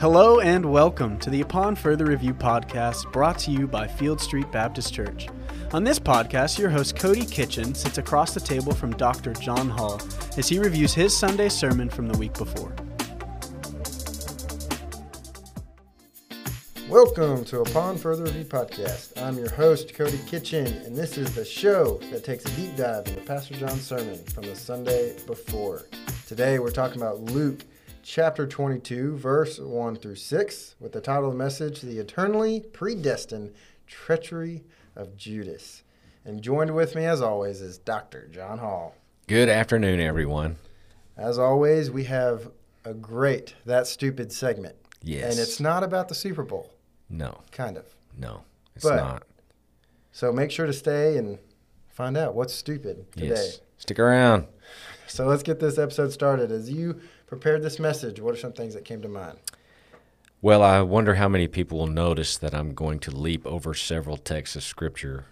Hello and welcome to the Upon Further Review podcast brought to you by Field Street Baptist Church. On this podcast, your host Cody Kitchen sits across the table from Dr. John Hall as he reviews his Sunday sermon from the week before. Welcome to Upon Further Review podcast. I'm your host, Cody Kitchen, and this is the show that takes a deep dive into Pastor John's sermon from the Sunday before. Today, we're talking about Luke chapter 22, verse 1 through 6, with the title of the message, The Eternally Predestined Treachery of Judas. And joined with me, as always, is Dr. John Hall. Good afternoon, everyone. As always, we have a great That Stupid segment. Yes. And it's not about the Super Bowl, No, kind of. no, it's But- not. So make sure to stay and find out what's stupid today. Yes. Stick around. So let's get this episode started. As you prepared this message, what are some things that came to mind? Well, I wonder how many people will notice that I'm going to leap over several texts of Scripture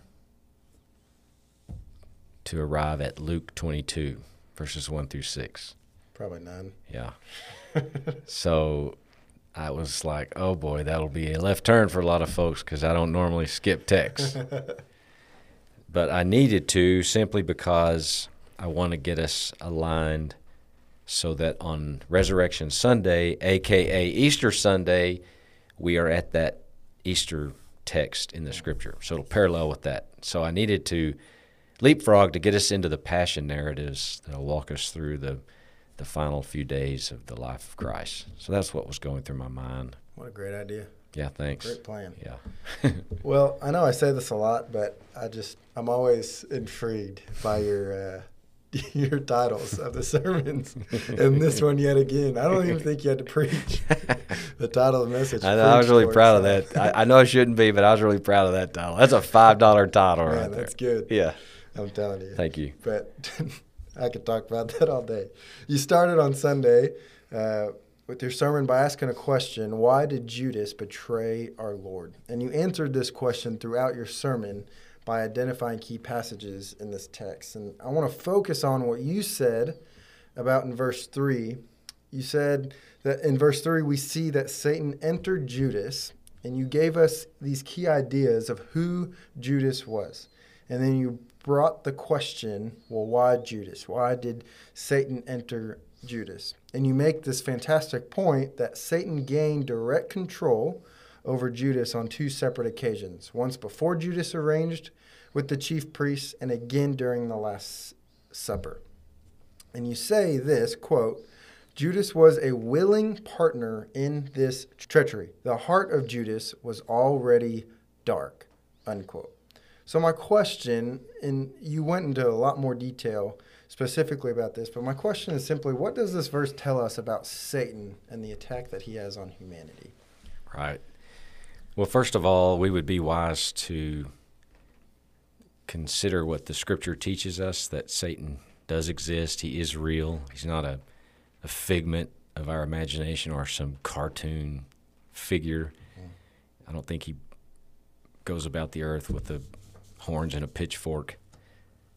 to arrive at Luke 22, verses 1 through 6. Probably none. Yeah. so I was like, oh boy, that'll be a left turn for a lot of folks because I don't normally skip texts. but I needed to simply because I want to get us aligned so that on Resurrection Sunday, aka Easter Sunday, we are at that Easter text in the scripture. So it'll parallel with that. So I needed to leapfrog to get us into the passion narratives that'll walk us through the the final few days of the life of Christ. So that's what was going through my mind. What a great idea. Yeah, thanks. Great plan. Yeah. Well, I know I say this a lot, but I just I'm always intrigued by your uh, your titles of the sermons. and this one yet again. I don't even think you had to preach the title of the message. I, know, I was really proud of that. I, I know I shouldn't be, but I was really proud of that title. That's a five dollar title Man, right there. that's good. Yeah. I'm telling you. Thank you. but I could talk about that all day. You started on Sunday uh, with your sermon by asking a question Why did Judas betray our Lord? And you answered this question throughout your sermon by identifying key passages in this text. And I want to focus on what you said about in verse 3. You said that in verse 3, we see that Satan entered Judas, and you gave us these key ideas of who Judas was. And then you brought the question, well, why Judas? Why did Satan enter Judas? And you make this fantastic point that Satan gained direct control over Judas on two separate occasions once before Judas arranged with the chief priests, and again during the Last Supper. And you say this quote, Judas was a willing partner in this treachery. The heart of Judas was already dark. Unquote. So my question, and you went into a lot more detail specifically about this, but my question is simply, what does this verse tell us about Satan and the attack that he has on humanity? Right. Well, first of all, we would be wise to consider what the scripture teaches us that Satan does exist. He is real. He's not a, a figment of our imagination or some cartoon figure. I don't think he goes about the earth with the horns and a pitchfork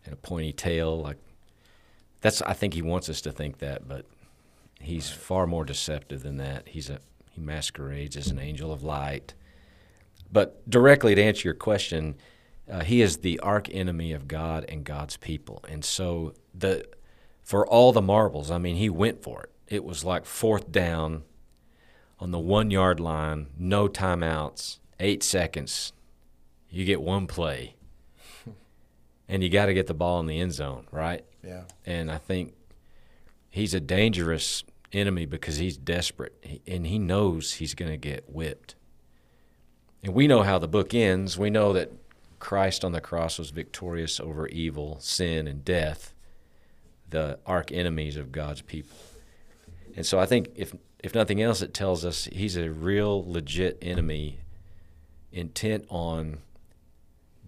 and a pointy tail. Like that's I think he wants us to think that, but he's far more deceptive than that. He's a he masquerades as an angel of light. But directly to answer your question, uh, he is the arch enemy of God and God's people, and so the for all the marbles, I mean, he went for it. It was like fourth down on the one yard line, no timeouts, eight seconds. You get one play, and you got to get the ball in the end zone, right? Yeah. And I think he's a dangerous enemy because he's desperate and he knows he's going to get whipped. And we know how the book ends. We know that Christ on the cross was victorious over evil, sin, and death, the arch enemies of God's people. And so I think if if nothing else, it tells us he's a real legit enemy intent on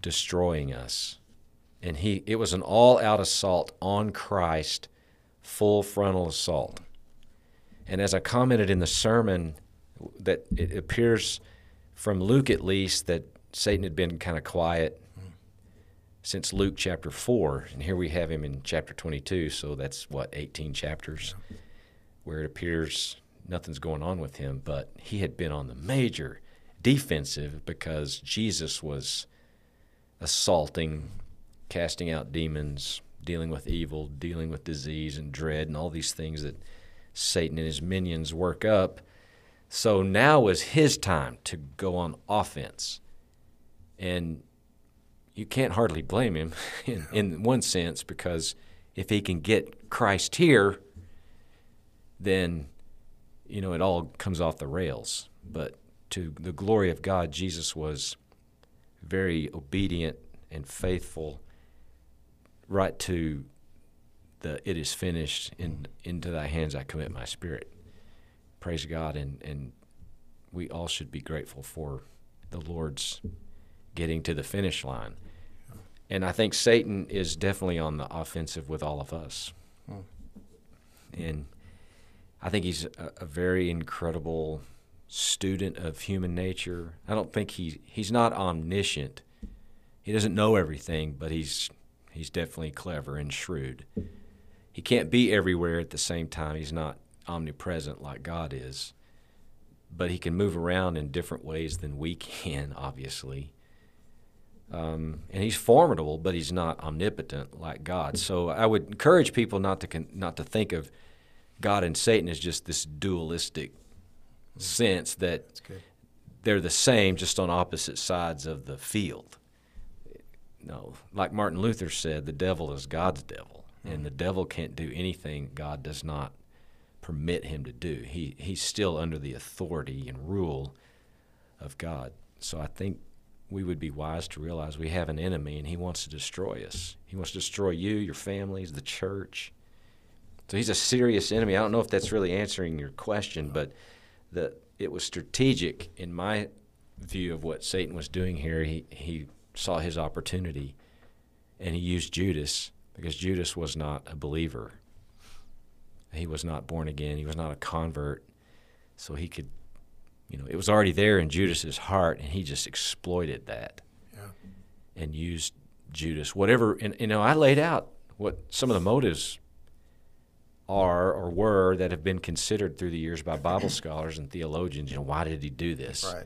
destroying us. And he it was an all out assault on Christ, full frontal assault. And as I commented in the sermon, that it appears from Luke at least that Satan had been kind of quiet since Luke chapter 4. And here we have him in chapter 22, so that's what, 18 chapters, where it appears nothing's going on with him, but he had been on the major defensive because Jesus was assaulting, casting out demons, dealing with evil, dealing with disease and dread, and all these things that Satan and his minions work up. So now was his time to go on offense. And you can't hardly blame him in, in one sense because if he can get Christ here, then you know it all comes off the rails. But to the glory of God, Jesus was very obedient and faithful right to the it is finished in into thy hands I commit my spirit. Praise God and, and we all should be grateful for the Lord's getting to the finish line. And I think Satan is definitely on the offensive with all of us. Hmm. And I think he's a, a very incredible student of human nature. I don't think he he's not omniscient. He doesn't know everything, but he's he's definitely clever and shrewd. He can't be everywhere at the same time. He's not omnipresent like God is. But he can move around in different ways than we can, obviously. Um, and he's formidable, but he's not omnipotent like God. So I would encourage people not to con- not to think of God and Satan as just this dualistic sense that they're the same, just on opposite sides of the field. No, like Martin Luther said, the devil is God's devil, mm-hmm. and the devil can't do anything God does not permit him to do. He he's still under the authority and rule of God. So I think we would be wise to realize we have an enemy and he wants to destroy us. He wants to destroy you, your families, the church. So he's a serious enemy. I don't know if that's really answering your question, but the it was strategic in my view of what Satan was doing here. He he saw his opportunity and he used Judas because Judas was not a believer. He was not born again. He was not a convert. So he could you know, it was already there in Judas's heart, and he just exploited that yeah. and used Judas. Whatever, and you know, I laid out what some of the motives are or were that have been considered through the years by Bible scholars and theologians. You know, why did he do this? Right.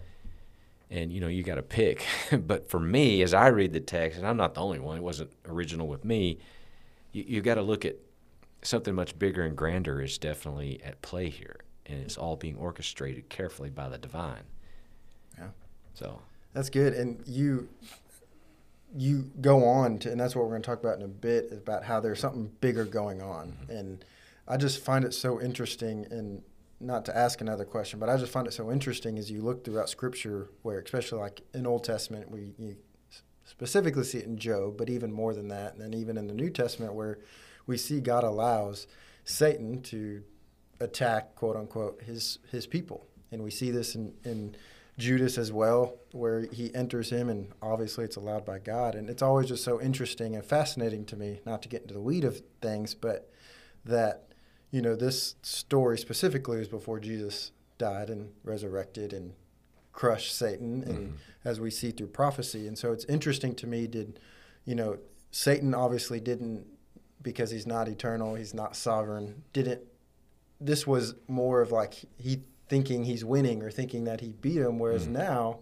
And you know, you got to pick. but for me, as I read the text, and I'm not the only one; it wasn't original with me. You, you got to look at something much bigger and grander is definitely at play here and it's all being orchestrated carefully by the divine. Yeah. So that's good, and you you go on to, and that's what we're going to talk about in a bit about how there's something bigger going on, mm-hmm. and I just find it so interesting and not to ask another question, but I just find it so interesting as you look throughout Scripture, where especially like in Old Testament, we you specifically see it in Job, but even more than that, and then even in the New Testament, where we see God allows Satan to attack, quote unquote, his his people. And we see this in, in Judas as well, where he enters him, and obviously it's allowed by God. And it's always just so interesting and fascinating to me, not to get into the weed of things, but that, you know, this story specifically is before Jesus died and resurrected and crushed Satan, and mm-hmm. as we see through prophecy. And so it's interesting to me, did, you know, Satan obviously didn't, because he's not eternal, he's not sovereign, didn't this was more of like he thinking he's winning or thinking that he beat him, whereas mm-hmm. now,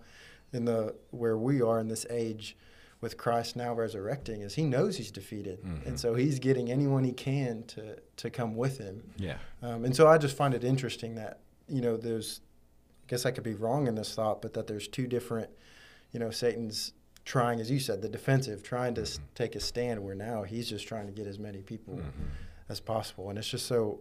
in the where we are in this age, with Christ now resurrecting, is he knows he's defeated, mm-hmm. and so he's getting anyone he can to to come with him. Yeah. Um, and so I just find it interesting that you know there's, I guess I could be wrong in this thought, but that there's two different, you know, Satan's trying, as you said, the defensive, trying to mm-hmm. take a stand, where now he's just trying to get as many people mm-hmm. as possible, and it's just so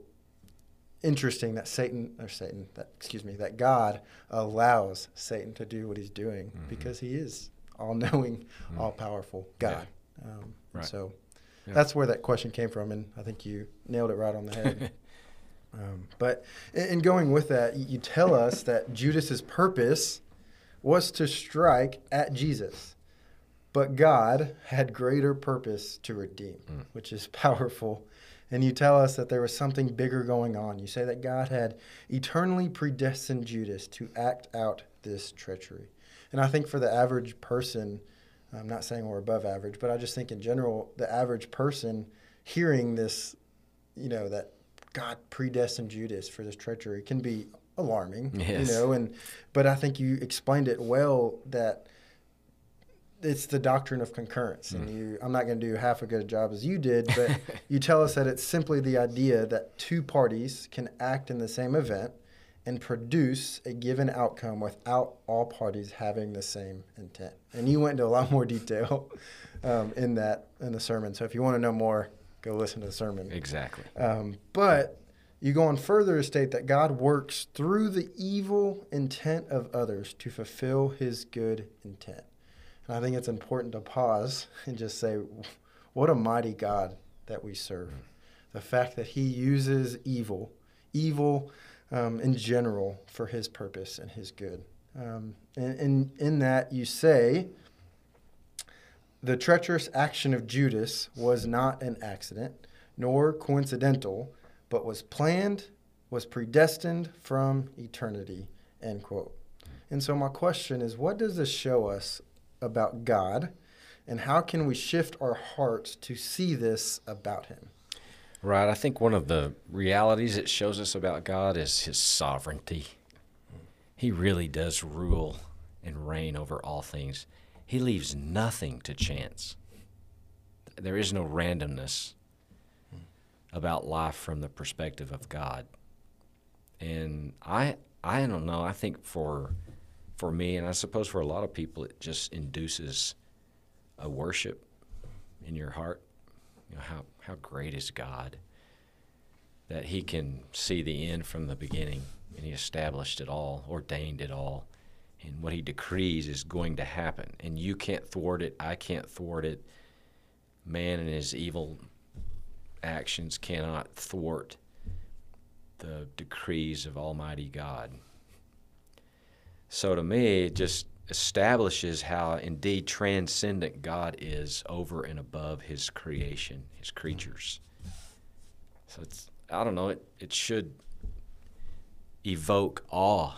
interesting that Satan or Satan that excuse me that God allows Satan to do what he's doing mm-hmm. because he is all knowing, mm-hmm. all powerful God. Yeah. Um, right. So yeah. that's where that question came from, and I think you nailed it right on the head. um, but in, in, going with that, you tell us that Judas's purpose was to strike at Jesus. But God had greater purpose to redeem, mm. which is powerful and you tell us that there was something bigger going on. You say that God had eternally predestined Judas to act out this treachery. And I think for the average person, I'm not saying we're above average, but I just think in general, the average person hearing this, you know, that God predestined Judas for this treachery can be alarming, Yes. you know, and but I think you explained it well that it's the doctrine of concurrence, and you I'm not going to do half a good job as you did, but you tell us that it's simply the idea that two parties can act in the same event and produce a given outcome without all parties having the same intent. And you went into a lot more detail um, in that in the sermon. So if you want to know more, go listen to the sermon. Exactly. Um, but you go on further to state that God works through the evil intent of others to fulfill his good intent. And I think it's important to pause and just say, what a mighty God that we serve. The fact that he uses evil, evil um, in general, for his purpose and his good. Um, and, and in that, you say, the treacherous action of Judas was not an accident, nor coincidental, but was planned, was predestined from eternity. End quote. And so, my question is what does this show us about God, and how can we shift our hearts to see this about Him? Right. I think one of the realities it shows us about God is his sovereignty. He really does rule and reign over all things. He leaves nothing to chance. There is no randomness about life from the perspective of God. And I I don't know, I think for for me and I suppose for a lot of people it just induces a worship in your heart. You know, how how great is God that he can see the end from the beginning and he established it all, ordained it all. And what he decrees is going to happen. And you can't thwart it. I can't thwart it. Man and his evil actions cannot thwart the decrees of Almighty God. So to me, it just establishes how indeed transcendent God is over and above his creation, his creatures. So it's I don't know, it, it should evoke awe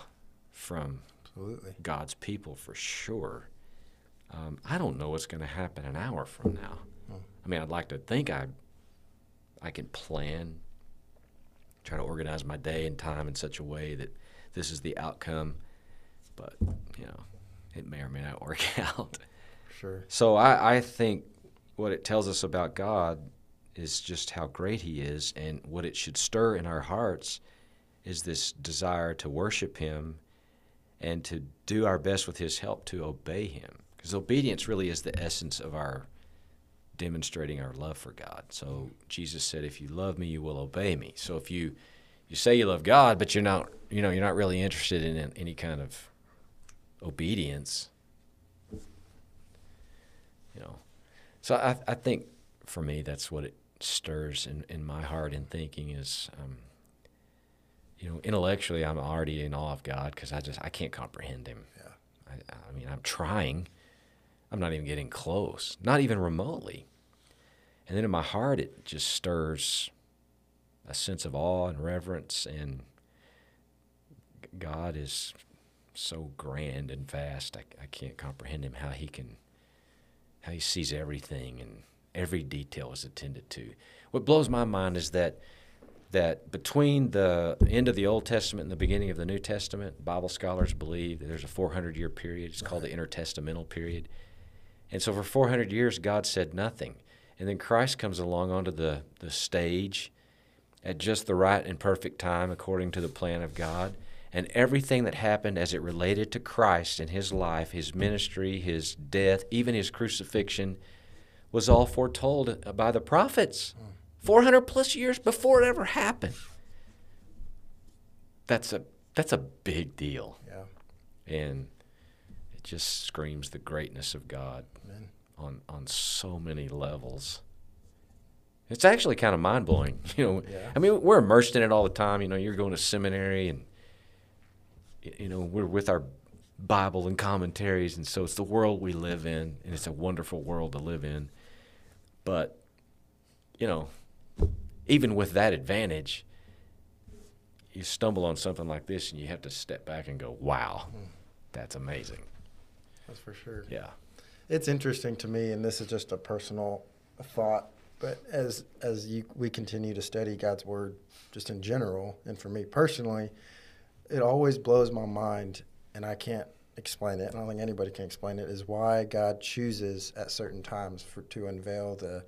from Absolutely. God's people for sure. Um, I don't know what's going to happen an hour from now. I mean, I'd like to think I, I can plan, try to organize my day and time in such a way that this is the outcome, but you know, it may or may not work out. Sure. So I, I think what it tells us about God is just how great He is, and what it should stir in our hearts is this desire to worship Him and to do our best with His help to obey Him. Because obedience really is the essence of our demonstrating our love for God. So Jesus said, "If you love me, you will obey me." So if you you say you love God, but you're not, you know, you're not really interested in any kind of obedience, you know. So I, I think for me, that's what it stirs in, in my heart and thinking is, um, you know, intellectually, I'm already in awe of God because I just I can't comprehend Him. Yeah. I, I mean, I'm trying. I'm not even getting close, not even remotely. And then in my heart, it just stirs a sense of awe and reverence, and God is so grand and vast. I, I can't comprehend Him how He can, how He sees everything and every detail is attended to. What blows my mind is that that between the end of the Old Testament and the beginning of the New Testament, Bible scholars believe that there's a 400 year period. It's called the intertestamental period. And so for 400 years, God said nothing. And then Christ comes along onto the, the stage at just the right and perfect time, according to the plan of God. And everything that happened as it related to Christ and his life, his ministry, his death, even his crucifixion, was all foretold by the prophets 400 plus years before it ever happened. That's a, that's a big deal. Yeah. And it just screams the greatness of God Amen. on on so many levels. It's actually kind of mind blowing. You know, Yeah. I mean, we're immersed in it all the time. You know, you're going to seminary, and you know, we're with our Bible and commentaries, and so it's the world we live in, and it's a wonderful world to live in. But you know, even with that advantage, you stumble on something like this, and you have to step back and go, "Wow, hmm. that's amazing." That's for sure. Yeah. It's interesting to me, and this is just a personal thought. But as as you, we continue to study God's word, just in general, and for me personally, it always blows my mind, and I can't explain it. And I don't think anybody can explain it. Is why God chooses at certain times for to unveil the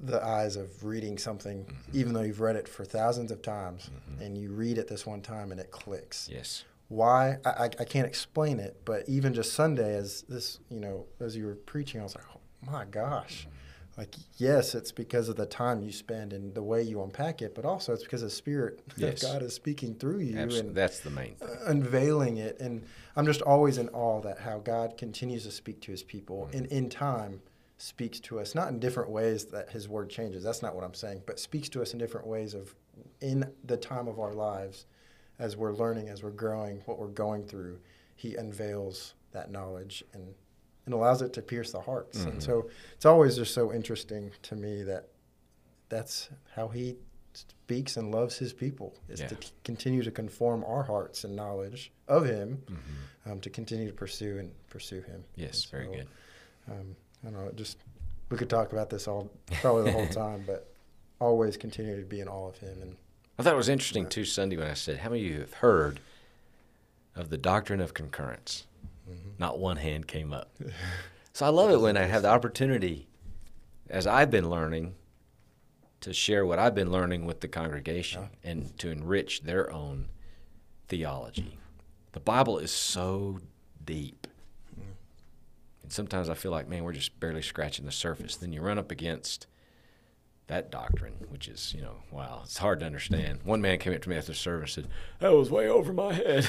the eyes of reading something, mm-hmm. even though you've read it for thousands of times, mm-hmm. and you read it this one time and it clicks. Yes. Why? I, I can't explain it, but even just Sunday, as this, you know, as you were preaching, I was like, oh my gosh. Mm-hmm like yes it's because of the time you spend and the way you unpack it but also it's because the spirit yes. of god is speaking through you Absolutely. and that's the main thing unveiling it and i'm just always in awe that how god continues to speak to his people mm-hmm. and in time speaks to us not in different ways that his word changes that's not what i'm saying but speaks to us in different ways of in the time of our lives as we're learning as we're growing what we're going through he unveils that knowledge and and allows it to pierce the hearts. Mm-hmm. And so it's always just so interesting to me that that's how he speaks and loves his people is yeah. to t- continue to conform our hearts and knowledge of him mm-hmm. um, to continue to pursue and pursue him. Yes, very good. Um, I don't know, just we could talk about this all probably the whole time, but always continue to be in awe of him. And I thought it was interesting too Sunday when I said, "How many of you have heard of the doctrine of concurrence?" Mm-hmm. Not one hand came up. so I love it when I have the opportunity, as I've been learning, to share what I've been learning with the congregation yeah. and to enrich their own theology. The Bible is so deep. Mm. And sometimes I feel like, man, we're just barely scratching the surface. Then you run up against that doctrine, which is, you know, wow, it's hard to understand. One man came up to me after service and said, That was way over my head.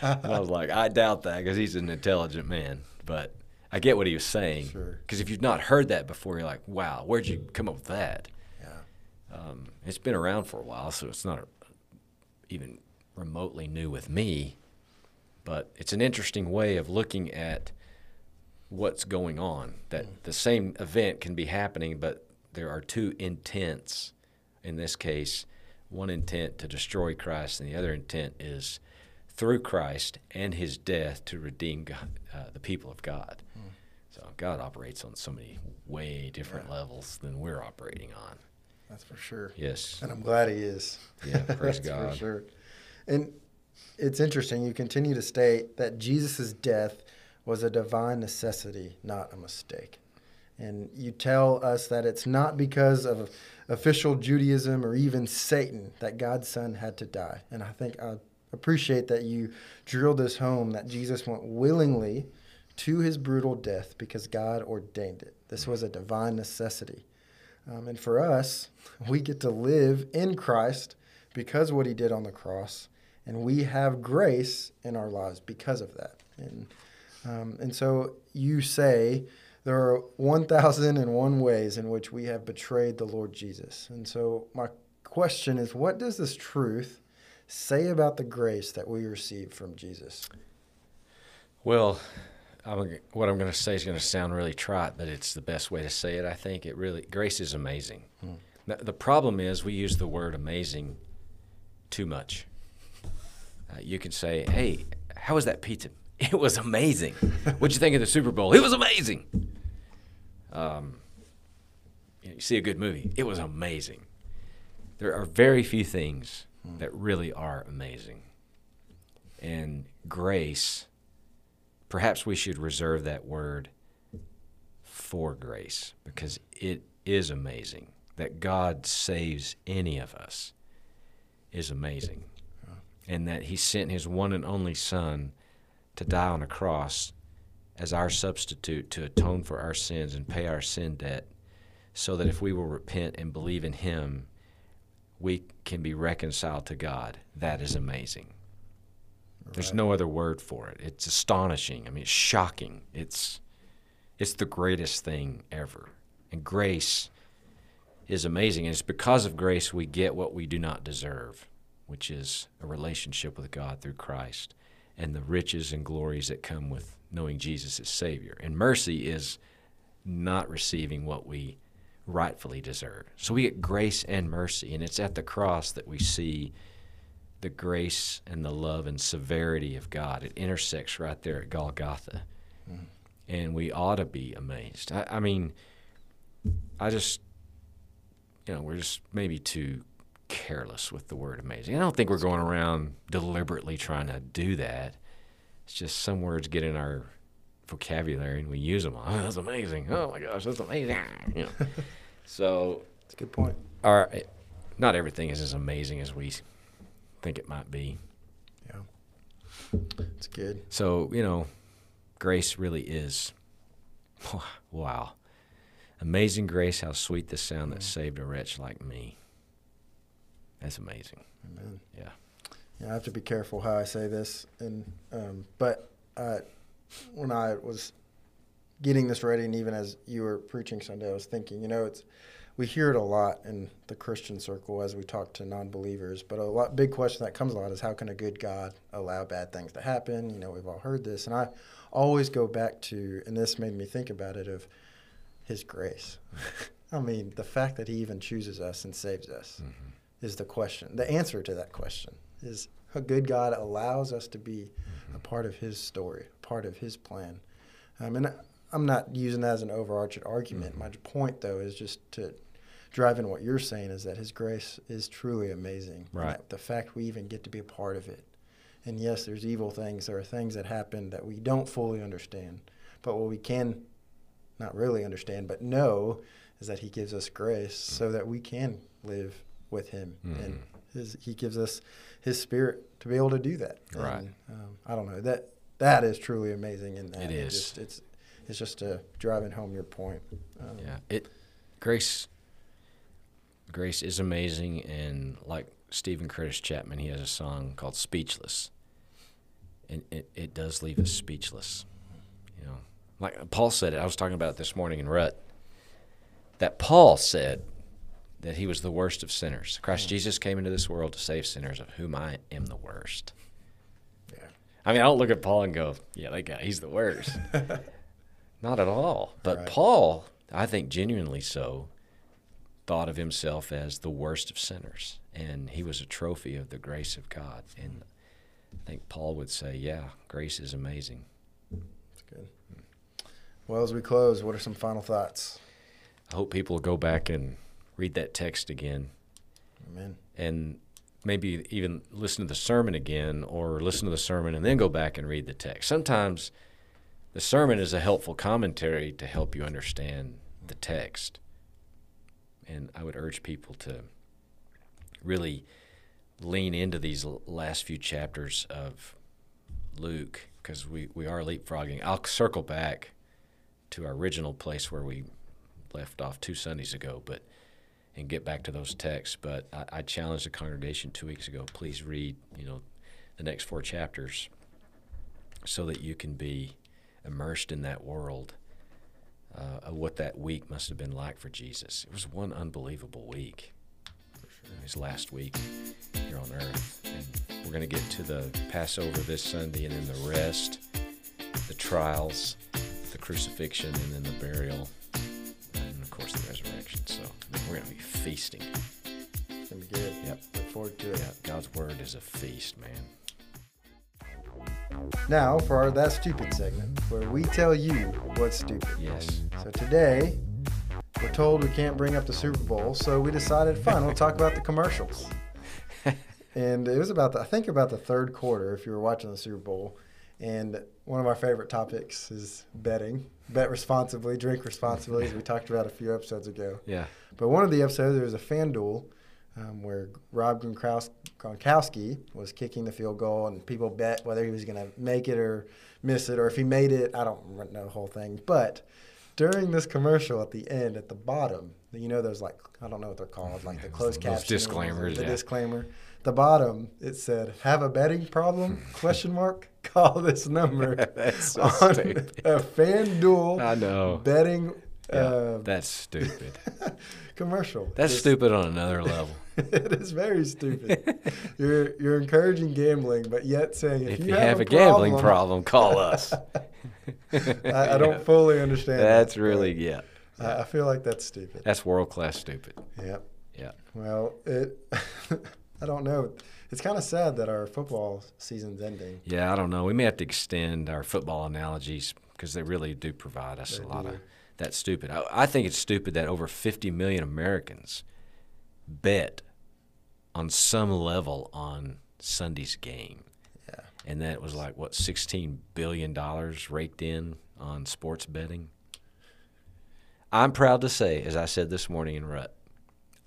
and I was like, I doubt that because he's an intelligent man. But I get what he was saying. Because sure. if you've not heard that before, you're like, wow, where'd you come up with that? Yeah. Um, it's been around for a while, so it's not even remotely new with me. But it's an interesting way of looking at what's going on. That mm. the same event can be happening, but there are two intents in this case one intent to destroy Christ, and the other intent is through Christ and his death to redeem God, uh, the people of God. Hmm. So God operates on so many way different yeah. levels than we're operating on. That's for sure. Yes. And I'm glad he is. Yeah, praise God. For sure. And it's interesting, you continue to state that Jesus' death was a divine necessity, not a mistake. And you tell us that it's not because of official Judaism or even Satan that God's Son had to die. And I think I appreciate that you drilled this home that Jesus went willingly to his brutal death because God ordained it. This was a divine necessity. Um, and for us, we get to live in Christ because what he did on the cross. And we have grace in our lives because of that. And, um, and so you say, there are 1,001 ways in which we have betrayed the Lord Jesus. And so, my question is what does this truth say about the grace that we receive from Jesus? Well, I'm, what I'm going to say is going to sound really trite, but it's the best way to say it. I think it really grace is amazing. Hmm. The, the, problem is we use the word amazing too much. Uh, you can say, "Hey, how was that pizza?" It was amazing. What'd you think of the Super Bowl? It was amazing. Um, you see a good movie. It was amazing. There are very few things hmm. that really are amazing. And grace, perhaps we should reserve that word for grace because it is amazing. That God saves any of us is amazing. And that He sent His one and only Son to die on a cross as our substitute to atone for our sins and pay our sin debt, so that if we will repent and believe in Him, we can be reconciled to God. That is amazing. Right. There's no other word for it. It's astonishing. I mean, it's shocking. It's it's the greatest thing ever. And grace is amazing. And it's because of grace we get what we do not deserve, which is a relationship with God through Christ and the riches and glories that come with knowing Jesus as Savior. And mercy is not receiving what we rightfully deserve. So we get grace and mercy, and it's at the cross that we see the grace and the love and severity of God. It intersects right there at Golgotha. Mm-hmm. And we ought to be amazed. I, I mean, I just, you know, we're just maybe too careless with the word amazing. I don't think we're going around deliberately trying to do that. It's just some words get in our vocabulary and we use them. Oh, that's amazing. Oh my gosh, that's amazing. You know. so, That's a good point. our not everything is as amazing as we think it might be. Yeah. It's good. So, you know, grace really is wow. Amazing grace, how sweet the sound that mm. saved a wretch like me. That's amazing. Amen. Yeah. Yeah, I have to be careful how I say this, and um, but uh, when I was getting this ready, and even as you were preaching Sunday, I was thinking, you know, it's we hear it a lot in the Christian circle as we talk to non-believers, but a lot big question that comes a lot is how can a good God allow bad things to happen? You know, we've all heard this, and I always go back to, and this made me think about it of His grace. I mean, the fact that He even chooses us and saves us is the question. The answer to that question is a good God allows us to be a mm-hmm. part of His story, part of His plan. Um, and I'm not using that as an overarching argument. Mm-hmm. My point, though, is just to drive in what you're saying is that His grace is truly amazing. Right. The fact we even get to be a part of it. And yes, there's evil things. There are things that happen that we don't fully understand. But what we can not really understand, but know is that He gives us grace mm. so that we can live with Him, and His He gives us His Spirit to be able to do that. Right. And, um, I don't know that that is truly amazing. In that It is. Just, it's it's just uh, driving home your point. Um, Yeah. It grace grace is amazing and like Steven Curtis Chapman, he has a song called Speechless. And it, it does leave us speechless. You know. Like Paul said it, I was talking about it this morning in Rut. That Paul said that he was the worst of sinners. Christ Jesus came into this world to save sinners, of whom I am the worst. Yeah. I mean, I don't look at Paul and go, yeah, that guy, he's the worst. Not at all. But Right. Paul, I think genuinely so, thought of himself as the worst of sinners. And he was a trophy of the grace of God. And I think Paul would say, yeah, grace is amazing. It's good. Well, as we close, what are some final thoughts? I hope people go back and read that text again Amen. and maybe even listen to the sermon again or listen to the sermon and then go back and read the text. Sometimes the sermon is a helpful commentary to help you understand the text. And I would urge people to really lean into these last few chapters of Luke because we, we are leapfrogging. I'll circle back to our original place where we left off two Sundays ago, but and get back to those texts. But I, I challenged the congregation two weeks ago. Please read, you know, the next four chapters, so that you can be immersed in that world uh, of what that week must have been like for Jesus. It was one unbelievable week. His last week here on earth, and we're going to get to the Passover this Sunday, and then the rest, the trials, the crucifixion, and then the burial, and of course the resurrection. So we're going to be feasting. It's gonna be good. Yep. Look forward to it. Yeah, God's word is a feast, man. Now for our That Stupid segment, where we tell you what's stupid. Yes. So today, we're told we can't bring up the Super Bowl, so we decided, fine, we'll talk about the commercials. and it was about, the, I think, about the third quarter if you were watching the Super Bowl. And one of our favorite topics is betting. Bet responsibly, drink responsibly, as we talked about a few episodes ago. Yeah. But one of the episodes, there was a FanDuel um, where Rob Gronkowski, was kicking the field goal, and people bet whether he was going to make it or miss it, or if he made it. I don't know the whole thing. But during this commercial at the end, at the bottom, you know those like I don't know what they're called, like the closed caption, disclaimers, the yeah. disclaimer. The bottom it said, "Have a betting problem?" Question mark. Call this number That's so on stupid. a FanDuel I know. betting Yeah, uh, that's stupid. commercial. That's Just- stupid on another level. it is very stupid. you're you're encouraging gambling, but yet saying if, if you have a gambling problem, call us. I, I don't fully understand. That's that, really yeah. I, I feel like that's stupid. That's world class stupid. Yep. Yeah. Well, it. I don't know. It's kind of sad that our football season's ending. Yeah, I don't know. We may have to extend our football analogies because they really do provide us They a lot do. of that stupid. I, I think it's stupid that over 50 million Americans bet on some level on Sunday's game. Yeah. And that was like what sixteen billion dollars raked in on sports betting. I'm proud to say, as I said this morning in Rut,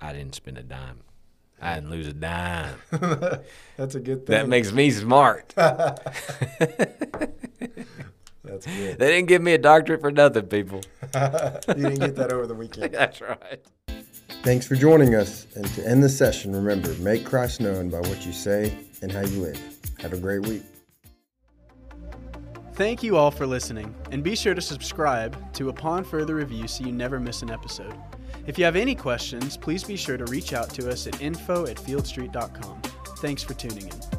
I didn't spend a dime. I didn't lose a dime. That's a good thing. That makes me smart. That's good. They didn't give me a doctorate for nothing, people. you didn't get that over the weekend. That's right. Thanks for joining us. And to end the session, remember make Christ known by what you say and how you live. Have a great week. Thank you all for listening, and be sure to subscribe to Upon Further Review so you never miss an episode. If you have any questions, please be sure to reach out to us at info at fieldstreet.com. Thanks for tuning in.